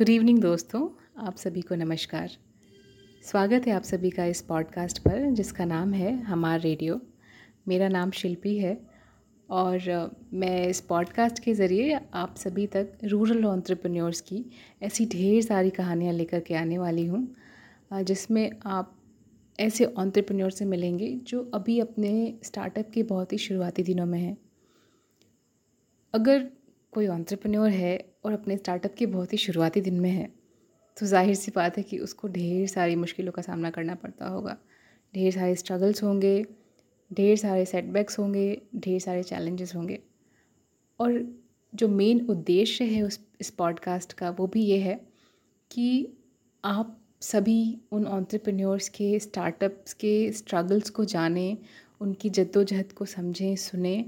Good evening दोस्तों। आप सभी को नमस्कार। स्वागत है आप सभी का इस पॉडकास्ट पर, जिसका नाम है हमार रेडियो। मेरा नाम शिल्पी है और मैं इस पॉडकास्ट के ज़रिए आप सभी तक रूरल ऑन्ट्रप्रन्योर्स की ऐसी ढेर सारी कहानियाँ लेकर के आने वाली हूँ जिसमें आप ऐसे ऑन्ट्रप्रन्योर से मिलेंगे जो अभी अपने स्टार्टअप के बहुत ही शुरुआती दिनों में हैं। अगर कोई ऑन्ट्रप्रन्योर है और अपने स्टार्टअप के बहुत ही शुरुआती दिन में है। तो ज़ाहिर सी बात है कि उसको ढेर सारी मुश्किलों का सामना करना पड़ता होगा। ढेर सारे स्ट्रगल्स होंगे, ढेर सारे सेटबैक्स होंगे, ढेर सारे चैलेंजेस होंगे। और जो मेन उद्देश्य है उस, इस पॉडकास्ट का वो भी ये है कि आप सभी उन ऑन्टरप्रेन्योर्स के स्टार्टअप्स के स्ट्रगल्स को जानें, उनकी जद्दोजहद को समझें, सुने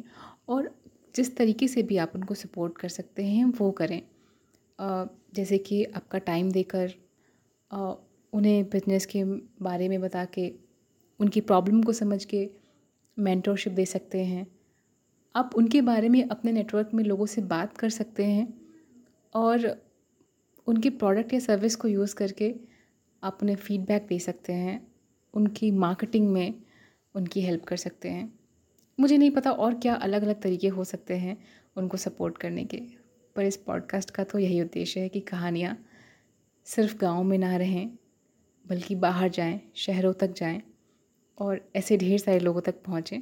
और जिस तरीके से भी आप उनको सपोर्ट कर सकते हैं, वो करें। जैसे कि आपका टाइम देकर उन्हें बिज़नेस के बारे में बता के, उनकी प्रॉब्लम को समझ के मेंटरशिप दे सकते हैं। आप उनके बारे में अपने नेटवर्क में लोगों से बात कर सकते हैं और उनके प्रोडक्ट या सर्विस को यूज़ करके आप उन्हें फीडबैक दे सकते हैं, उनकी मार्केटिंग में उनकी हेल्प कर सकते हैं। मुझे नहीं पता और क्या अलग अलग तरीके हो सकते हैं उनको सपोर्ट करने के। पर इस पॉडकास्ट का तो यही उद्देश्य है कि कहानियाँ सिर्फ़ गाँव में ना रहें, बल्कि बाहर जाएँ, शहरों तक जाएँ और ऐसे ढेर सारे लोगों तक पहुँचें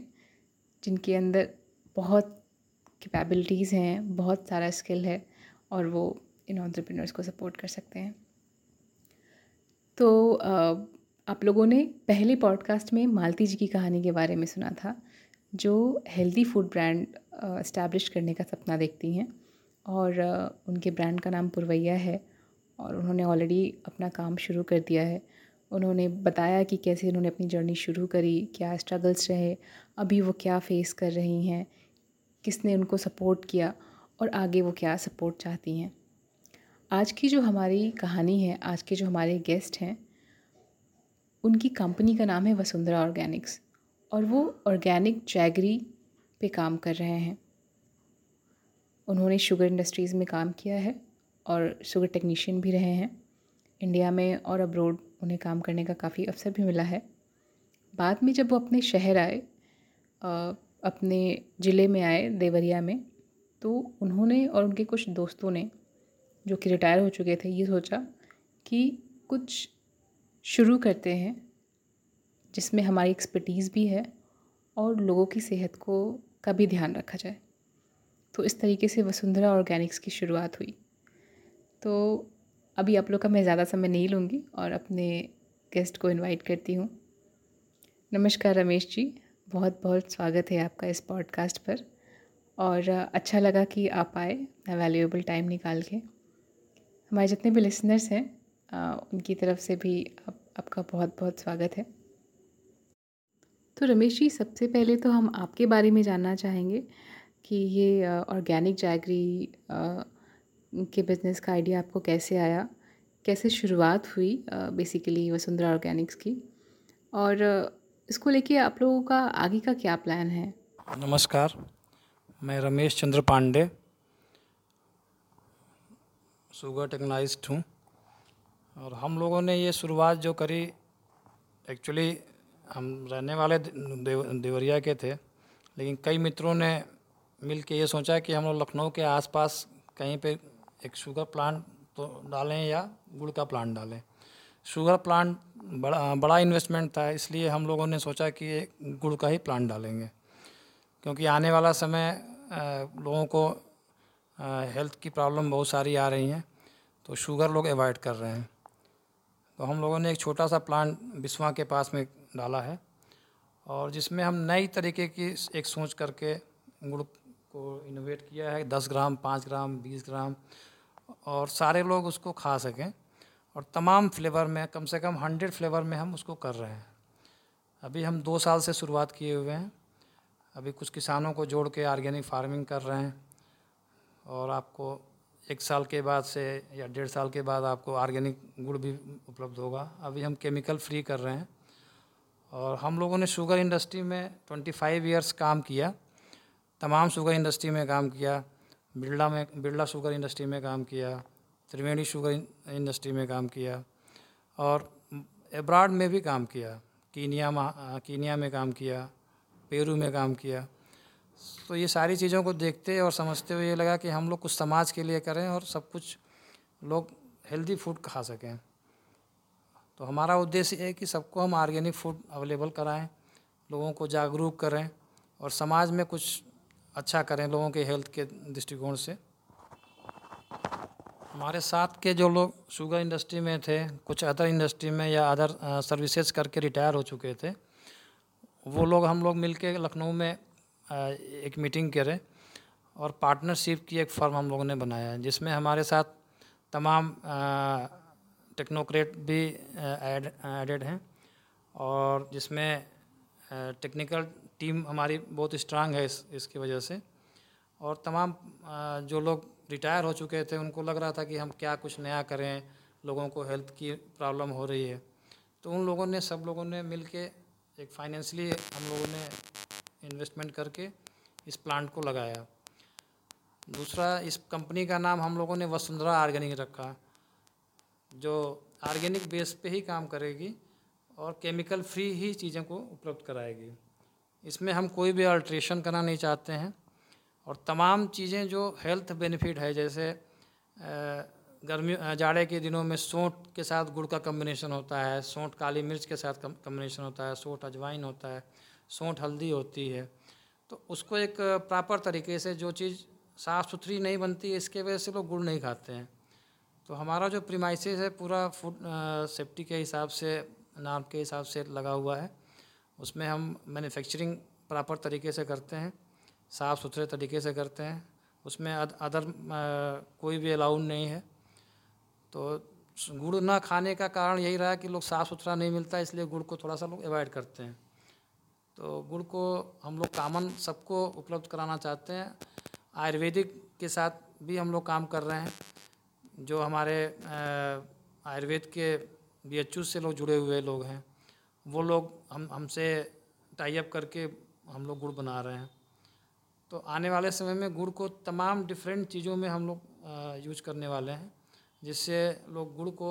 जिनके अंदर बहुत कैपेबिलिटीज़ हैं, बहुत सारा स्किल है और वो इन ऑन्टरप्रीनर्स को सपोर्ट कर सकते हैं। तो आप लोगों ने पहले पॉडकास्ट में मालती जी की कहानी के बारे में सुना था। जो हेल्दी फ़ूड ब्रांड इस्टेब्लिश करने का सपना देखती हैं और उनके ब्रांड का नाम पुरवैया है और उन्होंने ऑलरेडी अपना काम शुरू कर दिया है। उन्होंने बताया कि कैसे उन्होंने अपनी जर्नी शुरू करी, क्या स्ट्रगल्स रहे, अभी वो क्या फेस कर रही हैं, किसने उनको सपोर्ट किया और आगे वो क्या सपोर्ट चाहती हैं। आज की जो हमारी कहानी है, आज के जो हमारे गेस्ट हैं, उनकी कंपनी का नाम है वसुंधरा ऑर्गेनिक्स और वो ऑर्गेनिक जैगरी पे काम कर रहे हैं। उन्होंने शुगर इंडस्ट्रीज़ में काम किया है और शुगर टेक्नीशियन भी रहे हैं। इंडिया में और अब्रोड उन्हें काम करने का काफ़ी अवसर भी मिला है। बाद में जब वो अपने शहर आए अपने ज़िले में आए, देवरिया में तो उन्होंने और उनके कुछ दोस्तों ने, जो कि रिटायर हो चुके थे, ये सोचा कि कुछ शुरू करते हैं जिसमें हमारी एक्सपर्टीज़ भी है और लोगों की सेहत को का भी ध्यान रखा जाए। तो इस तरीके से वसुंधरा ऑर्गेनिक्स की शुरुआत हुई। तो अभी आप लोग का मैं ज़्यादा समय नहीं लूँगी और अपने गेस्ट को इनवाइट करती हूँ। नमस्कार रमेश जी बहुत बहुत स्वागत है आपका इस पॉडकास्ट पर और अच्छा लगा कि आप आए वैल्यूएबल टाइम निकाल के। हमारे जितने भी लिसनर्स हैं उनकी तरफ़ से भी आप, आपका बहुत बहुत स्वागत है। तो रमेश जी, सबसे पहले तो हम आपके बारे में जानना चाहेंगे कि ये ऑर्गेनिक जैगरी के बिज़नेस का आइडिया आपको कैसे आया? कैसे शुरुआत हुई बेसिकली वसुंधरा ऑर्गेनिक्स की? और इसको लेके आप लोगों का आगे का क्या प्लान है? नमस्कार, मैं रमेश चंद्र पांडे सुगर टेक्नोलाइज्ड हूँ। और हम लोगों ने ये शुरुआत जो करी एक्चुअली हम रहने वाले देव, देवरिया के थे, लेकिन कई मित्रों ने मिल के ये सोचा कि हम लोग लखनऊ के आसपास कहीं पे एक शुगर प्लांट तो डालें या गुड़ का प्लांट डालें। शुगर प्लांट बड़ा बड़ा इन्वेस्टमेंट था, इसलिए हम लोगों ने सोचा कि गुड़ का ही प्लांट डालेंगे। क्योंकि आने वाला समय लोगों को हेल्थ की प्रॉब्लम बहुत सारी आ रही हैं तो शुगर लोग अवॉइड कर रहे हैं। तो हम लोगों ने एक छोटा सा प्लांट बिस्वा के पास में डाला है। और जिसमें हम नई तरीके की एक सोच करके गुड़ को इनोवेट किया है, दस ग्राम, पाँच ग्राम, बीस ग्राम, और सारे लोग उसको खा सकें। और तमाम फ्लेवर में, कम से कम हंड्रेड फ्लेवर में हम उसको कर रहे हैं। अभी हम दो साल से शुरुआत किए हुए हैं। अभी कुछ किसानों को जोड़ के ऑर्गेनिक फ़ार्मिंग कर रहे हैं। और आपको एक साल के बाद से या डेढ़ साल के बाद आपको ऑर्गेनिक गुड़ भी उपलब्ध होगा। अभी हम केमिकल फ्री कर रहे हैं। और हम लोगों ने शुगर इंडस्ट्री में ट्वेंटी फाइव ईयर्स काम किया, तमाम शुगर इंडस्ट्री में काम किया, बिरला में, बिरला शुगर इंडस्ट्री में काम किया, त्रिवेणी शुगर इंडस्ट्री में काम किया और एब्राड में भी काम किया, कीनिया कीनिया में काम किया, पेरू में काम किया। तो ये सारी चीज़ों को देखते और समझते हुए ये लगा कि हम लोग कुछ समाज के लिए करें और सब कुछ लोग हेल्दी फ़ूड खा सकें। तो हमारा उद्देश्य है कि सबको हम ऑर्गेनिक फ़ूड अवेलेबल कराएँ, लोगों को जागरूक करें और समाज में कुछ अच्छा करें लोगों के हेल्थ के दृष्टिकोण से। हमारे साथ के जो लोग शुगर इंडस्ट्री में थे, कुछ अदर इंडस्ट्री में या अदर सर्विसेज़ करके रिटायर हो चुके थे, वो लोग, हम लोग मिल के लखनऊ में एक मीटिंग करें और पार्टनरशिप की एक फर्म हम लोगों ने बनाया, जिसमें हमारे साथ तमाम टेक्नोक्रेट भी एड एडेड हैं और जिसमें टेक्निकल टीम हमारी बहुत स्ट्रांग है इस, इसकी वजह से और तमाम जो लोग रिटायर हो चुके थे उनको लग रहा था कि हम क्या कुछ नया करें, लोगों को हेल्थ की प्रॉब्लम हो रही है। तो उन लोगों ने, सब लोगों ने मिल के एक फाइनेंशली हम लोगों ने इन्वेस्टमेंट करके इस प्लांट को लगाया। दूसरा, इस कंपनी का नाम हम लोगों ने वसुंधरा ऑर्गेनिक रखा। जो ऑर्गेनिक बेस पे ही काम करेगी और केमिकल फ्री ही चीज़ों को उपलब्ध कराएगी। इसमें हम कोई भी अल्ट्रेशन करना नहीं चाहते हैं और तमाम चीज़ें जो हेल्थ बेनिफिट है, जैसे गर्मी जाड़े के दिनों में सौंठ के साथ गुड़ का कम्बिनेशन होता है, सौंठ काली मिर्च के साथ कम्बिनेशन होता है, सौंठ अजवाइन होता है, सौंठ हल्दी होती है। तो उसको एक प्रॉपर तरीके से जो चीज़ साफ़ सुथरी नहीं बनती, इसके वजह से लोग गुड़ नहीं खाते हैं। तो हमारा जो प्रीमाइसिस है, पूरा फ़ूड सेफ्टी के हिसाब से, नाम के हिसाब से लगा हुआ है। उसमें हम मैन्युफैक्चरिंग प्रॉपर तरीके से करते हैं साफ़ सुथरे तरीके से करते हैं। उसमें अदर कोई भी अलाउड नहीं है। तो गुड़ ना खाने का कारण यही रहा कि लोग साफ़ सुथरा नहीं मिलता, इसलिए गुड़ को थोड़ा सा लोग अवॉइड करते हैं। तो गुड़ को हम लोग कामन सबको उपलब्ध कराना चाहते हैं। आयुर्वेदिक के साथ भी हम लोग काम कर रहे हैं। जो हमारे आयुर्वेद के बीएचयू से लोग जुड़े हुए लोग हैं, वो लोग हम, हमसे टाइप करके हम लोग गुड़ बना रहे हैं। तो आने वाले समय में गुड़ को तमाम डिफरेंट चीज़ों में हम लोग यूज़ करने वाले हैं, जिससे लोग गुड़ को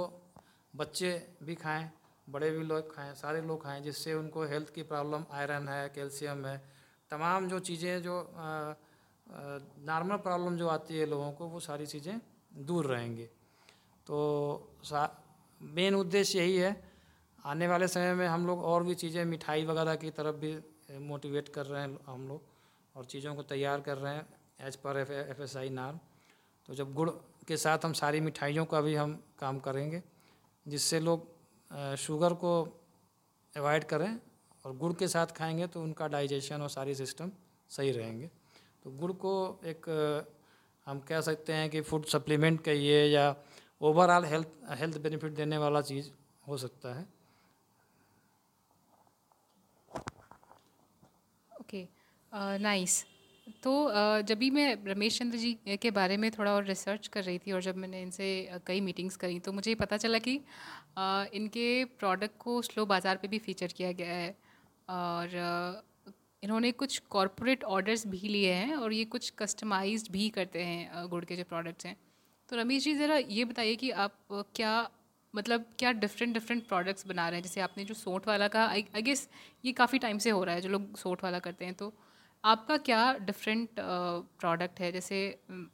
बच्चे भी खाएँ, बड़े भी लोग खाएँ, सारे लोग खाएँ, जिससे उनको हेल्थ की प्रॉब्लम आयरन है कैल्शियम है, तमाम जो चीज़ें जो नॉर्मल प्रॉब्लम जो आती है लोगों को, वो सारी चीज़ें दूर रहेंगे। तो मेन उद्देश्य यही है, आने वाले समय में हम लोग और भी चीज़ें मिठाई वगैरह की तरफ़ भी मोटिवेट कर रहे हैं हम लोग और चीज़ों को तैयार कर रहे हैं as per F F S I नार तो जब गुड़ के साथ हम सारी मिठाइयों का भी हम काम करेंगे, जिससे लोग शुगर को अवॉइड करें और गुड़ के साथ खाएँगे तो उनका डाइजेशन और सारी सिस्टम सही रहेंगे। तो गुड़ को एक हम कह सकते हैं कि फ़ूड सप्लीमेंट कहिए या ओवरऑल हेल्थ हेल्थ बेनिफिट देने वाला चीज़ हो सकता है। ओके नाइस तो जब भी मैं रमेश चंद्र जी के बारे में थोड़ा और रिसर्च कर रही थी और जब मैंने इनसे कई मीटिंग्स करी तो मुझे पता चला कि इनके प्रोडक्ट को स्लो बाज़ार पे भी फीचर किया गया है। और इन्होंने कुछ कॉरपोरेट ऑर्डर्स भी लिए हैं और ये कुछ कस्टमाइज भी करते हैं गुड़ के जो प्रोडक्ट्स हैं। तो रमेश जी, ज़रा ये बताइए कि आप क्या मतलब क्या डिफरेंट डिफरेंट प्रोडक्ट्स बना रहे हैं? जैसे आपने जो सोट वाला कहा आई गेस ये काफ़ी टाइम से हो रहा है जो लोग सोट वाला करते हैं। तो आपका क्या डिफरेंट प्रोडक्ट है? जैसे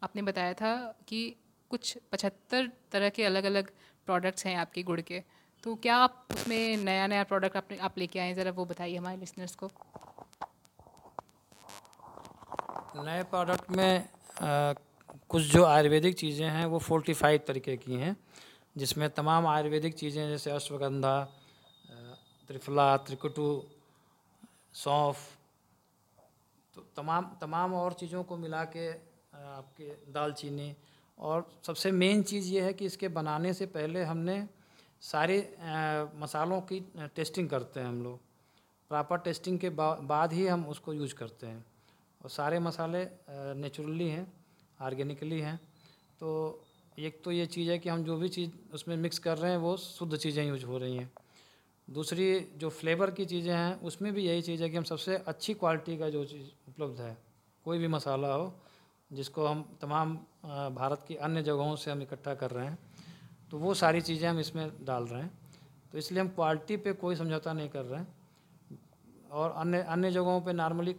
आपने बताया था कि कुछ पचहत्तर तरह के अलग अलग प्रोडक्ट्स हैं आपके गुड़ के। तो क्या आप उसमें नया नया प्रोडक्ट आपने, आप लेके आए ज़रा वो बताइए हमारे लिसनर्स को। नए प्रोडक्ट में आ, कुछ जो आयुर्वेदिक चीज़ें हैं वो फोर्टी फाइव तरीके की हैं जिसमें तमाम आयुर्वेदिक चीज़ें जैसे अश्वगंधा त्रिफला त्रिकुटु सौंफ तो तमाम तमाम और चीज़ों को मिला के आपके दालचीनी। और सबसे मेन चीज़ ये है कि इसके बनाने से पहले हमने सारे मसालों की टेस्टिंग करते हैं हम लोग। प्रॉपर टेस्टिंग के बा, बाद ही हम उसको यूज़ करते हैं। और सारे मसाले नेचुरली हैं ऑर्गेनिकली हैं। तो एक तो ये चीज़ है कि हम जो भी चीज़ उसमें मिक्स कर रहे हैं, वो शुद्ध चीज़ें यूज़ हो रही हैं। दूसरी, जो फ्लेवर की चीज़ें हैं, उसमें भी यही चीज़ है कि हम सबसे अच्छी क्वालिटी का जो चीज़ उपलब्ध है, कोई भी मसाला हो, जिसको हम तमाम भारत की अन्य जगहों से हम इकट्ठा कर रहे हैं तो वो सारी चीज़ें हम इसमें डाल रहे हैं। तो इसलिए हम क्वालिटी पे कोई समझौता नहीं कर रहे हैं। और अन्य अन्य जगहों पे नॉर्मली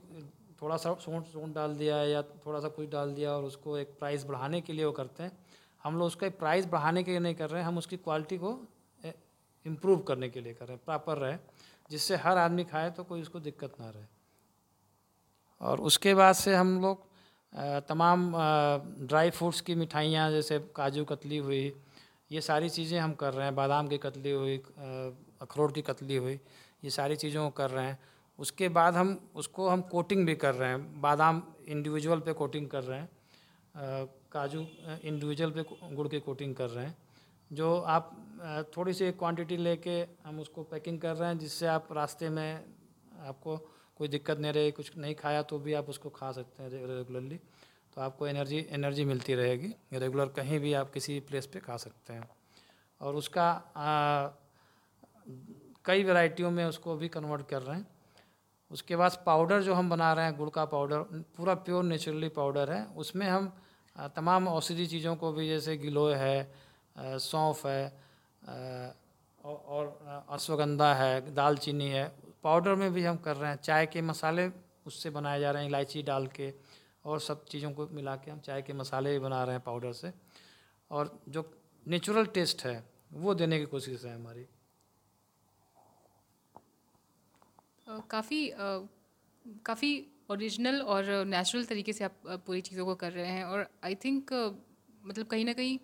थोड़ा सा सूट सूट डाल दिया या थोड़ा सा कुछ डाल दिया और उसको एक प्राइस बढ़ाने के लिए वो करते हैं। हम लोग उसका प्राइस बढ़ाने के लिए नहीं कर रहे हैं, हम उसकी क्वालिटी को इम्प्रूव करने के लिए कर रहे हैं प्रॉपर रहे, जिससे हर आदमी खाए तो कोई उसको दिक्कत ना रहे। और उसके बाद से हम लोग तमाम ड्राई फ्रूट्स की मिठाइयाँ जैसे काजू कतली हुई, ये सारी चीज़ें हम कर रहे हैं, बादाम की कतली हुई अखरोट की कतली हुई, ये सारी चीज़ों को कर रहे हैं। उसके बाद हम उसको हम कोटिंग भी कर रहे हैं। बादाम इंडिविजुअल पे कोटिंग कर रहे हैं। काजू इंडिविजुअल पे गुड़ की कोटिंग कर रहे हैं। जो आप थोड़ी सी क्वांटिटी लेके हम उसको पैकिंग कर रहे हैं जिससे आप रास्ते में आपको कोई दिक्कत नहीं रहे कुछ नहीं खाया तो भी आप उसको खा सकते हैं रेगुलरली तो आपको एनर्जी एनर्जी मिलती रहेगी। रेगुलर कहीं भी आप किसी प्लेस पे खा सकते हैं। और उसका आ, कई वैरायटियों में उसको भी कन्वर्ट कर रहे हैं। उसके बाद पाउडर जो हम बना रहे हैं, गुड़ का पाउडर पूरा प्योर नेचुरली पाउडर है। उसमें हम तमाम औषधि चीज़ों को भी, जैसे गिलोय है सौंफ है और अश्वगंधा है, दालचीनी है पाउडर में भी हम कर रहे हैं। चाय के मसाले उससे बनाए जा रहे हैं, इलायची डाल के, और सब चीज़ों को मिला के हम चाय के मसाले भी बना रहे हैं पाउडर से। और जो नेचुरल टेस्ट है, वो देने की कोशिश है हमारी। काफ़ी काफ़ी ओरिजिनल और नेचुरल तरीके से आप पूरी चीज़ों को कर रहे हैं और आई थिंक मतलब कहीं ना कहीं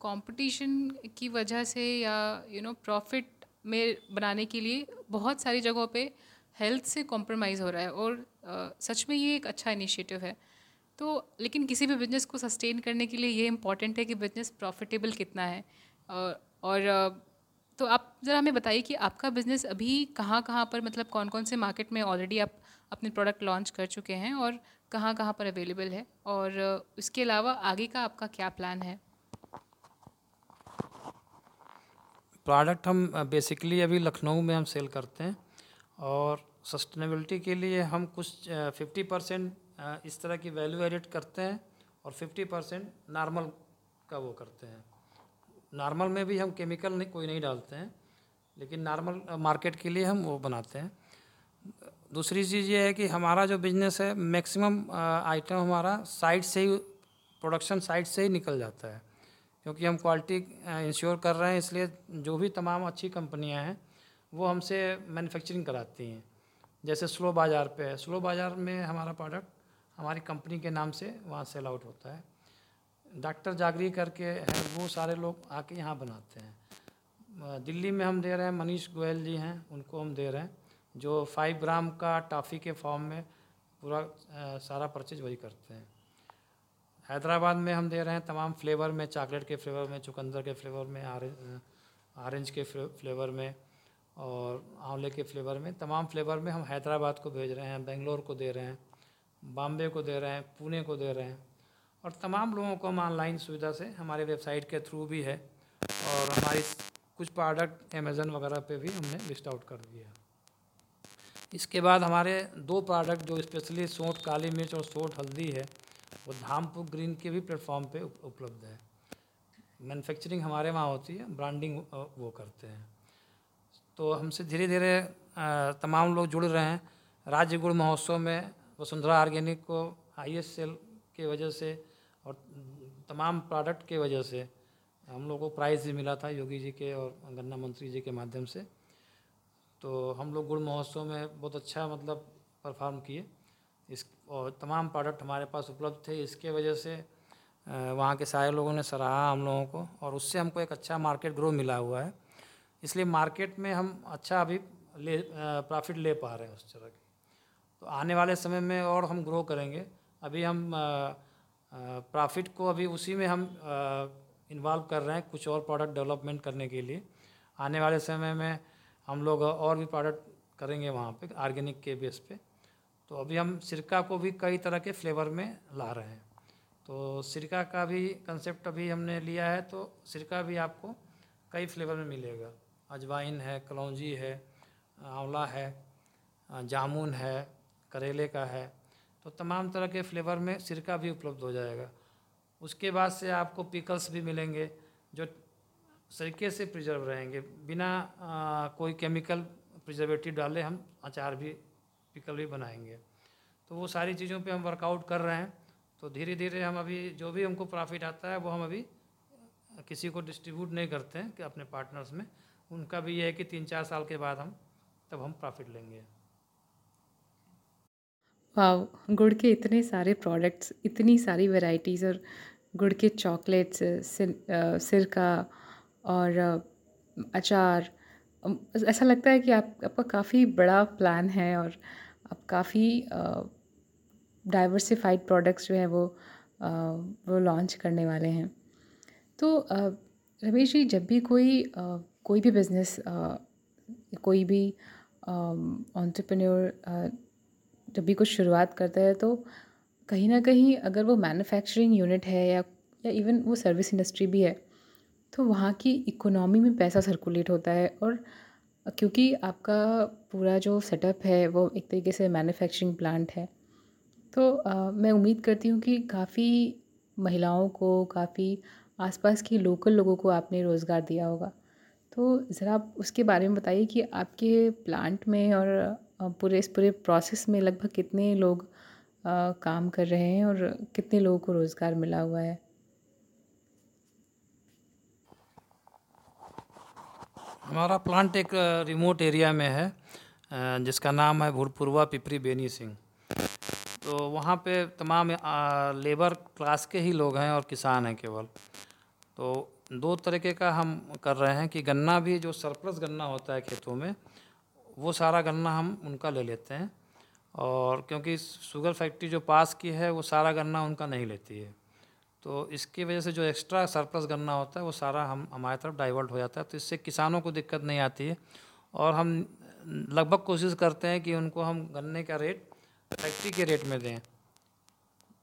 कंपटीशन की वजह से या यू नो प्रॉफिट में बनाने के लिए बहुत सारी जगहों पे हेल्थ से कॉम्प्रोमाइज़ हो रहा है और आ, सच में ये एक अच्छा इनिशिएटिव है। तो लेकिन किसी भी बिज़नेस को सस्टेन करने के लिए ये इंपॉर्टेंट है कि बिज़नेस प्रॉफिटेबल कितना है। और, तो आप ज़रा हमें बताइए कि आपका बिज़नेस अभी कहाँ कहाँ पर मतलब कौन कौन से मार्केट में ऑलरेडी आप अपने प्रोडक्ट लॉन्च कर चुके हैं और कहाँ कहाँ पर अवेलेबल है? और इसके अलावा आगे का आपका क्या प्लान है? प्रोडक्ट हम बेसिकली अभी लखनऊ में हम सेल करते हैं और सस्टेनेबिलिटी के लिए हम कुछ फिफ्टी परसेंट इस तरह की वैल्यू एडिट करते हैं और फिफ्टी परसेंट नॉर्मल का वो करते हैं। नॉर्मल में भी हम केमिकल नहीं, कोई नहीं डालते हैं, लेकिन नॉर्मल मार्केट के लिए हम वो बनाते हैं। दूसरी चीज़ ये है कि हमारा जो बिज़नेस है, मैक्सिमम आइटम हमारा साइड से ही, प्रोडक्शन साइड से ही निकल जाता है, क्योंकि हम क्वालिटी इंश्योर कर रहे हैं, इसलिए जो भी तमाम अच्छी कंपनियाँ हैं, वो हमसे मैन्युफैक्चरिंग कराती हैं। जैसे स्लो बाज़ार पे है, स्लो बाज़ार में हमारा प्रोडक्ट हमारी कंपनी के नाम से वहाँ सेल आउट होता है। डॉक्टर जागरी करके हैं, वो सारे लोग आके यहाँ बनाते हैं। दिल्ली में हम दे रहे हैं, मनीष गोयल जी हैं, उनको हम दे रहे हैं, जो फाइव ग्राम का टॉफ़ी के फॉर्म में पूरा सारा परचेज वही करते हैं। हैदराबाद में हम दे रहे हैं, तमाम फ्लेवर में चॉकलेट के फ्लेवर में, चुकंदर के फ्लेवर में ऑरेंज के फ्लेवर में और आंवले के फ्लेवर में, तमाम फ्लेवर में हम हैदराबाद को भेज रहे हैं, बेंगलोर को दे रहे हैं, बॉम्बे को दे रहे हैं, पुणे को दे रहे हैं। और तमाम लोगों को हम ऑनलाइन सुविधा से हमारे वेबसाइट के थ्रू भी है और हमारी कुछ प्रोडक्ट अमेज़न वगैरह पे भी हमने लिस्ट आउट कर दिया इसके बाद हमारे दो प्रोडक्ट जो स्पेशली सोट काली मिर्च और सोट हल्दी है, वो धामपुर ग्रीन के भी प्लेटफॉर्म पे उपलब्ध है। मैन्युफैक्चरिंग हमारे वहाँ होती है ब्रांडिंग वो करते हैं। तो हमसे धीरे धीरे तमाम लोग जुड़ रहे हैं। राज्य गुड़ महोत्सव में वसुंधरा ऑर्गेनिक को हाईएस्ट सेल के वजह से और तमाम प्रोडक्ट के वजह से हम लोग को प्राइज़ भी मिला था योगी जी के और गन्ना मंत्री जी के माध्यम से। तो हम लोग गुड़ महोत्सव में बहुत अच्छा मतलब परफॉर्म किए। इस और तमाम प्रोडक्ट हमारे पास उपलब्ध थे। इसके वजह से वहाँ के सारे लोगों ने सराहा हम लोगों को और उससे हमको एक अच्छा मार्केट ग्रो मिला हुआ है। इसलिए मार्केट में हम अच्छा अभी ले प्रॉफिट ले पा रहे हैं उस तरह की। तो आने वाले समय में और हम ग्रो करेंगे। अभी हम प्रॉफिट को अभी उसी में हम इन्वॉल्व कर रहे हैं कुछ और प्रोडक्ट डेवलपमेंट करने के लिए। आने वाले समय में हम लोग और भी प्रोडक्ट करेंगे वहाँ पे ऑर्गेनिक के बेस पे। तो अभी हम सिरका को भी कई तरह के फ्लेवर में ला रहे हैं। तो सिरका का भी कंसेप्ट अभी हमने लिया है तो सिरका भी आपको कई फ्लेवर में मिलेगा। अजवाइन है, कलौजी है, आंवला है जामुन है, करेले का है। तो तमाम तरह के फ्लेवर में सिरका भी उपलब्ध हो जाएगा। उसके बाद से आपको पिकल्स भी मिलेंगे जो तरीके से प्रिजर्व रहेंगे। बिना आ, कोई केमिकल प्रिजर्वेटिव डाले हम अचार भी पिकल भी बनाएँगे। तो वो सारी चीज़ों पे हम वर्कआउट कर रहे हैं। तो धीरे धीरे हम अभी जो भी हमको प्रॉफिट आता है वो हम अभी किसी को डिस्ट्रीब्यूट नहीं करते हैं कि अपने पार्टनर्स में। उनका भी ये है कि तीन चार साल के बाद हम तब हम प्रॉफिट लेंगे। वाव, गुड़ के इतने सारे प्रोडक्ट्स इतनी सारी वैरायटीज़ और गुड़ के चॉकलेट्स सिरका और अचार। ऐसा लगता है कि आप, आपका काफ़ी बड़ा प्लान है और आप काफ़ी डाइवर्सिफाइड प्रोडक्ट्स जो हैं वो वो लॉन्च करने वाले हैं। तो रमेश जी, जब भी कोई कोई भी बिज़नेस कोई भी ऑन्टरप्रेन्योर जब भी कुछ शुरुआत करता है तो कहीं ना कहीं अगर वो मैन्युफैक्चरिंग यूनिट है या या इवन वो सर्विस इंडस्ट्री भी है तो वहाँ की इकोनॉमी में पैसा सर्कुलेट होता है और क्योंकि आपका पूरा जो सेटअप है वो एक तरीके से मैन्युफैक्चरिंग प्लांट है। तो आ, मैं उम्मीद करती हूँ कि काफ़ी महिलाओं को काफ़ी आसपास के लोकल लोगों को आपने रोज़गार दिया होगा। तो ज़रा आप उसके बारे में बताइए कि आपके प्लांट में और पूरे इस पूरे प्रोसेस में लगभग कितने लोग काम कर रहे हैं और कितने लोगों को रोज़गार मिला हुआ है? हमारा प्लांट एक रिमोट एरिया में है जिसका नाम है भूरपुरवा पिपरी बेनी सिंह। तो वहाँ पे तमाम लेबर क्लास के ही लोग हैं और किसान हैं केवल। तो दो तरीके का हम कर रहे हैं कि गन्ना भी जो सरप्लस गन्ना होता है खेतों में वो सारा गन्ना हम उनका ले लेते हैं। और क्योंकि शुगर फैक्ट्री जो पास की है, वो सारा गन्ना उनका नहीं लेती है। तो इसकी वजह से जो एक्स्ट्रा सरप्लस गन्ना होता है, वो सारा हम, हमारे तरफ़ डाइवर्ट हो जाता है। तो इससे किसानों को दिक्कत नहीं आती है। और हम लगभग कोशिश करते हैं कि उनको हम गन्ने का रेट फैक्ट्री के रेट में दें।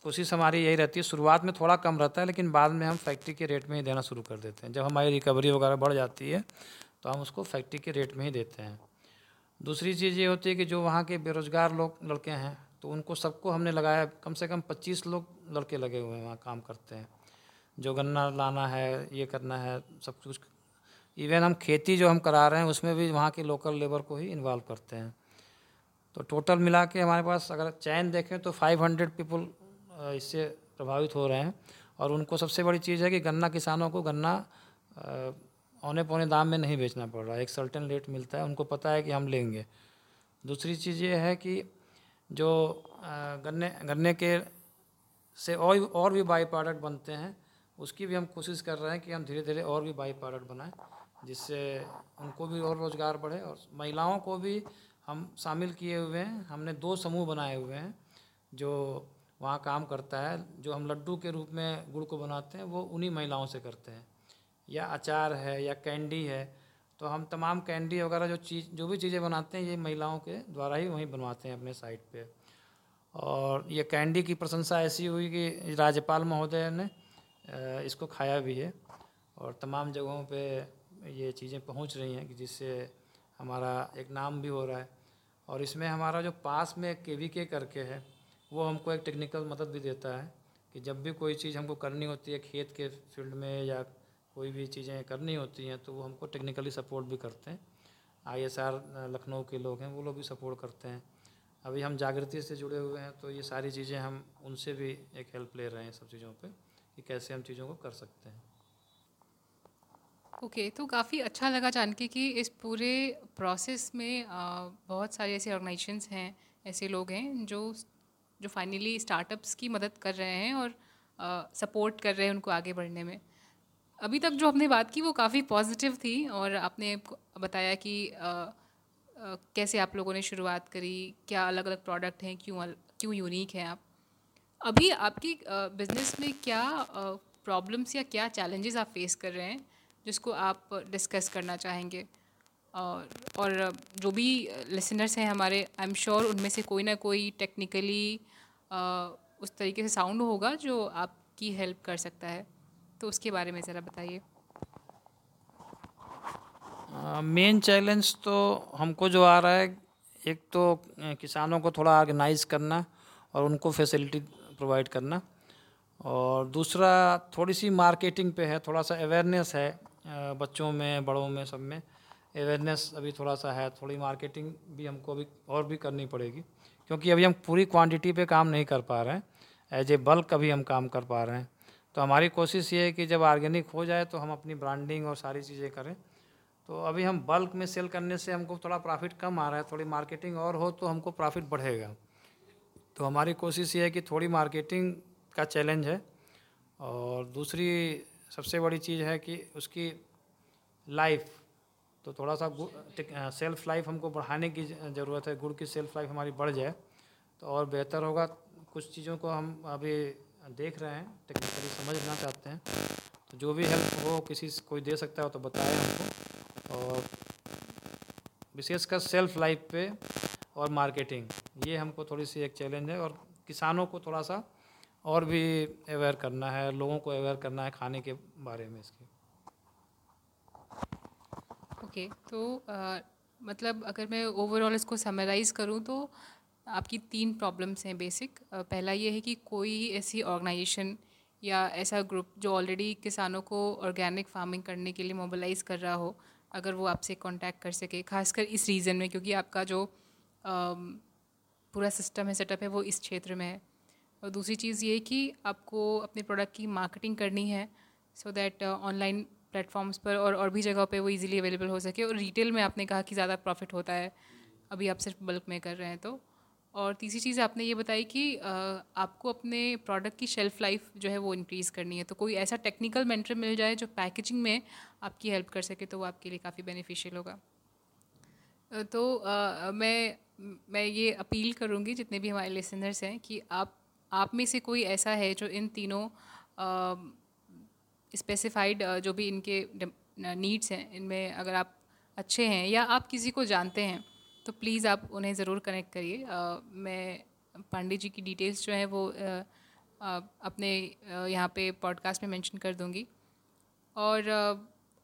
कोशिश हमारी यही रहती है, शुरुआत में थोड़ा कम रहता है, लेकिन बाद में हम फैक्ट्री के रेट में ही देना शुरू कर देते हैं। जब हमारी रिकवरी वगैरह बढ़ जाती है तो हम उसको फैक्ट्री के रेट में ही देते हैं। दूसरी चीज़ ये होती है कि जो वहाँ के बेरोज़गार लोग, लड़के हैं तो उनको सबको हमने लगाया, कम से कम पच्चीस लोग लड़के लगे हुए हैं वहाँ काम करते हैं। जो गन्ना लाना है, ये करना है, सब कुछ। इवन हम खेती जो हम करा रहे हैं, उसमें भी वहाँ के लोकल लेबर को ही इन्वॉल्व करते हैं। तो टोटल मिला के हमारे पास अगर चैन देखें तो 500 पीपल इससे प्रभावित हो रहे हैं। और उनको सबसे बड़ी चीज़ है कि गन्ना किसानों को गन्ना औने पौने दाम में नहीं बेचना पड़ रहा है। एक सर्टेन रेट मिलता है, उनको पता है कि हम लेंगे। दूसरी चीज़ ये है कि जो गन्ने गन्ने के से और और भी बाई प्रोडक्ट बनते हैं, उसकी भी हम कोशिश कर रहे हैं कि हम धीरे धीरे और भी बाई प्रोडक्ट बनाएँ, जिससे उनको भी और रोज़गार बढ़े और महिलाओं को भी हम शामिल किए हुए हैं। हमने दो समूह बनाए हुए हैं, जो वहाँ काम करता है, जो हम लड्डू के रूप में गुड़ को बनाते हैं, वो उन्हीं महिलाओं से करते हैं। या अचार है या कैंडी है तो हम तमाम कैंडी वगैरह जो चीज़, जो भी चीज़ें बनाते हैं, ये महिलाओं के द्वारा ही वहीं बनवाते हैं अपने साइट पे। और ये कैंडी की प्रशंसा ऐसी हुई कि राज्यपाल महोदय ने इसको खाया भी है और तमाम जगहों पे ये चीज़ें पहुँच रही हैं कि जिससे हमारा एक नाम भी हो रहा है। और इसमें हमारा जो पास में के वी के करके है, वो हमको एक टेक्निकल मदद भी देता है कि जब भी कोई चीज़ हमको करनी होती है खेत के फ़ील्ड में या कोई भी चीज़ें करनी होती हैं तो वो हमको टेक्निकली सपोर्ट भी करते हैं। आई एस आर लखनऊ के लोग हैं वो लोग भी सपोर्ट करते हैं। अभी हम जागृति से जुड़े हुए हैं तो ये सारी चीज़ें हम उनसे भी एक हेल्प ले रहे हैं सब चीज़ों पे कि कैसे हम चीज़ों को कर सकते हैं। ओके okay, तो काफ़ी अच्छा लगा जान के कि इस पूरे प्रोसेस में बहुत सारे ऐसे ऑर्गेनाइजेशंस हैं ऐसे लोग हैं जो जो फाइनली स्टार्टअप्स की मदद कर रहे हैं और सपोर्ट कर रहे हैं उनको आगे बढ़ने में। अभी तक जो हमने बात की वो काफ़ी पॉजिटिव थी और आपने बताया कि आ, आ, कैसे आप लोगों ने शुरुआत करी क्या अलग अलग प्रोडक्ट हैं क्यों क्यों यूनिक हैं आप? अभी आपकी बिज़नेस में क्या प्रॉब्लम्स या क्या चैलेंजेस आप फेस कर रहे हैं जिसको आप डिस्कस करना चाहेंगे? और और जो भी लिसनर्स हैं हमारे आई एम श्योर उनमें से कोई ना कोई टेक्निकली उस तरीके से साउंड होगा जो आपकी हेल्प कर सकता है। तो उसके बारे में ज़रा बताइए। मेन चैलेंज तो हमको जो आ रहा है, एक तो किसानों को थोड़ा ऑर्गेनाइज करना और उनको फैसिलिटी प्रोवाइड करना। और दूसरा, थोड़ी सी मार्केटिंग पे है, थोड़ा सा अवेयरनेस है बच्चों में, बड़ों में, सब में। अवेयरनेस अभी थोड़ा सा है, थोड़ी मार्केटिंग भी हमको अभी और भी करनी पड़ेगी, क्योंकि अभी हम पूरी क्वांटिटी पे काम नहीं कर पा रहे हैं। एज ए बल्क अभी हम काम कर पा रहे हैं। तो हमारी कोशिश ये है कि जब ऑर्गेनिक हो जाए तो हम अपनी ब्रांडिंग और सारी चीज़ें करें। तो अभी हम बल्क में सेल करने से हमको थोड़ा प्रॉफिट कम आ रहा है, थोड़ी मार्केटिंग और हो तो हमको प्रॉफिट बढ़ेगा। तो हमारी कोशिश ये है कि थोड़ी मार्केटिंग का चैलेंज है और दूसरी सबसे बड़ी चीज़ है कि उसकी लाइफ तो थोड़ा सा सेल्फ लाइफ हमको बढ़ाने की ज़रूरत है, गुड़ की सेल्फ लाइफ हमारी बढ़ जाए तो और बेहतर होगा। कुछ चीज़ों को हम अभी देख रहे हैं टेक्निकली समझना चाहते हैं। तो जो भी हेल्प हो किसी कोई दे सकता है तो बताए हमको। और विशेषकर सेल्फ लाइफ पे और मार्केटिंग ये हमको थोड़ी सी एक चैलेंज है। और किसानों को थोड़ा सा और भी अवेयर करना है लोगों को अवेयर करना है खाने के बारे में इसके। ओके okay, तो आ, मतलब अगर मैं ओवरऑल इसको समराइज़ करूँ तो आपकी तीन प्रॉब्लम्स हैं बेसिक पहला ये है कि कोई ऐसी ऑर्गेनाइजेशन या ऐसा ग्रुप जो ऑलरेडी किसानों को ऑर्गेनिक फ़ार्मिंग करने के लिए मोबिलाइज़ कर रहा हो, अगर वो आपसे कांटेक्ट कर सके, खासकर इस रीज़न में, क्योंकि आपका जो पूरा सिस्टम है सेटअप है, वो इस क्षेत्र में है। और दूसरी चीज़ ये कि आपको अपने प्रोडक्ट की मार्केटिंग करनी है सो दैट ऑनलाइन प्लेटफॉर्म्स पर और और भी जगहों पे वो इजीली अवेलेबल हो सके। और रिटेल में आपने कहा कि ज़्यादा प्रॉफिट होता है, अभी आप सिर्फ़ बल्क में कर रहे हैं तो और तीसरी चीज़ आपने ये बताई कि आपको अपने प्रोडक्ट की शेल्फ़ लाइफ जो है वो इंक्रीज़ करनी है। तो कोई ऐसा टेक्निकल मेंटर मिल जाए जो पैकेजिंग में आपकी हेल्प कर सके तो वो आपके लिए काफ़ी बेनिफिशियल होगा। तो आ, मैं मैं ये अपील करूँगी जितने भी हमारे लिसनर्स हैं कि आप आप में से कोई ऐसा है जो इन तीनों स्पेसिफाइड जो भी इनके नीड्स हैं इनमें अगर आप अच्छे हैं या आप किसी को जानते हैं तो प्लीज़ आप उन्हें ज़रूर कनेक्ट करिए। मैं पांडे जी की डिटेल्स जो है वो आ, अपने यहाँ पे पॉडकास्ट में मेंशन कर दूँगी। और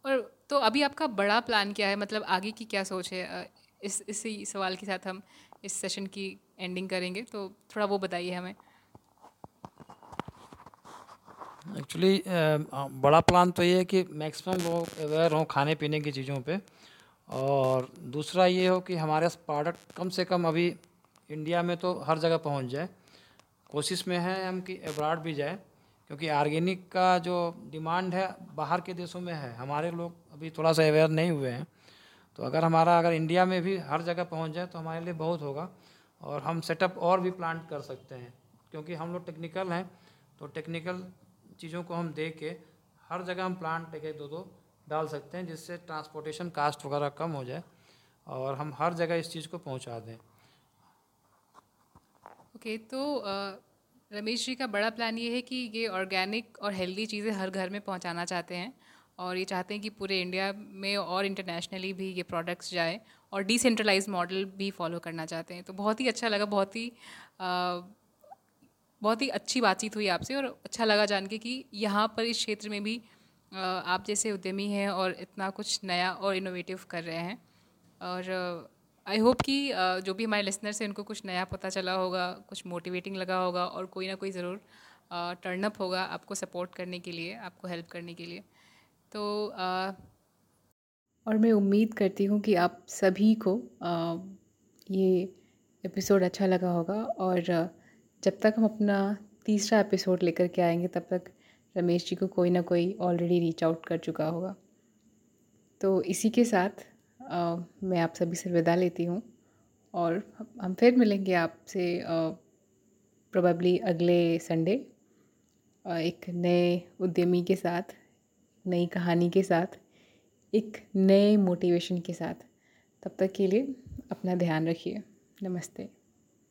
और तो अभी आपका बड़ा प्लान क्या है? मतलब आगे की क्या सोच है? इस इसी सवाल के साथ हम इस सेशन की एंडिंग करेंगे। तो थोड़ा वो बताइए हमें। एक्चुअली बड़ा प्लान तो ये है कि मैक्सिमम लोग अवेयर हों खाने पीने की चीज़ों पे। और दूसरा ये हो कि हमारे प्रोडक्ट कम से कम अभी इंडिया में तो हर जगह पहुँच जाए। कोशिश में है हम कि अब्राड भी जाए, क्योंकि आर्गेनिक का जो डिमांड है बाहर के देशों में है, हमारे लोग अभी थोड़ा सा अवेयर नहीं हुए हैं। तो अगर हमारा, अगर इंडिया में भी हर जगह पहुँच जाए तो हमारे लिए बहुत होगा और हम सेटअप और भी प्लांट कर सकते हैं, क्योंकि हम लोग टेक्निकल हैं तो टेक्निकल चीज़ों को हम देख के हर जगह हम प्लांट एक दो दो डाल सकते हैं जिससे ट्रांसपोर्टेशन कास्ट वगैरह कम हो जाए और हम हर जगह इस चीज़ को पहुँचा दें। ओके okay, तो रमेश जी का बड़ा प्लान ये है कि ये ऑर्गेनिक और हेल्दी चीज़ें हर घर में पहुंचाना चाहते हैं और ये चाहते हैं कि पूरे इंडिया में और इंटरनेशनली भी ये प्रोडक्ट्स जाए और डिसेंट्रलाइज मॉडल भी फॉलो करना चाहते हैं। तो बहुत ही अच्छा लगा बहुत ही आ, बहुत ही अच्छी बातचीत हुई आपसे और अच्छा लगा जान के कि यहाँ पर इस क्षेत्र में भी आप जैसे उद्यमी हैं और इतना कुछ नया और इनोवेटिव कर रहे हैं, और आई होप कि जो भी हमारे लिसनर्स हैं, उनको कुछ नया पता चला होगा, कुछ मोटिवेटिंग लगा होगा, और कोई ना कोई ज़रूर टर्न अप होगा आपको सपोर्ट करने के लिए, आपको हेल्प करने के लिए। तो और मैं उम्मीद करती हूँ कि आप सभी को ये एपिसोड अच्छा लगा होगा, और जब तक हम अपना तीसरा एपिसोड लेकर के आएँगे, तब तक रमेश जी को कोई ना कोई ऑलरेडी रीच आउट कर चुका होगा। तो इसी के साथ आ, मैं आप सभी से विदा लेती हूँ और हम फिर मिलेंगे आपसे प्रोबेबली अगले संडे एक नए उद्यमी के साथ नई कहानी के साथ एक नए मोटिवेशन के साथ। तब तक के लिए अपना ध्यान रखिए। नमस्ते।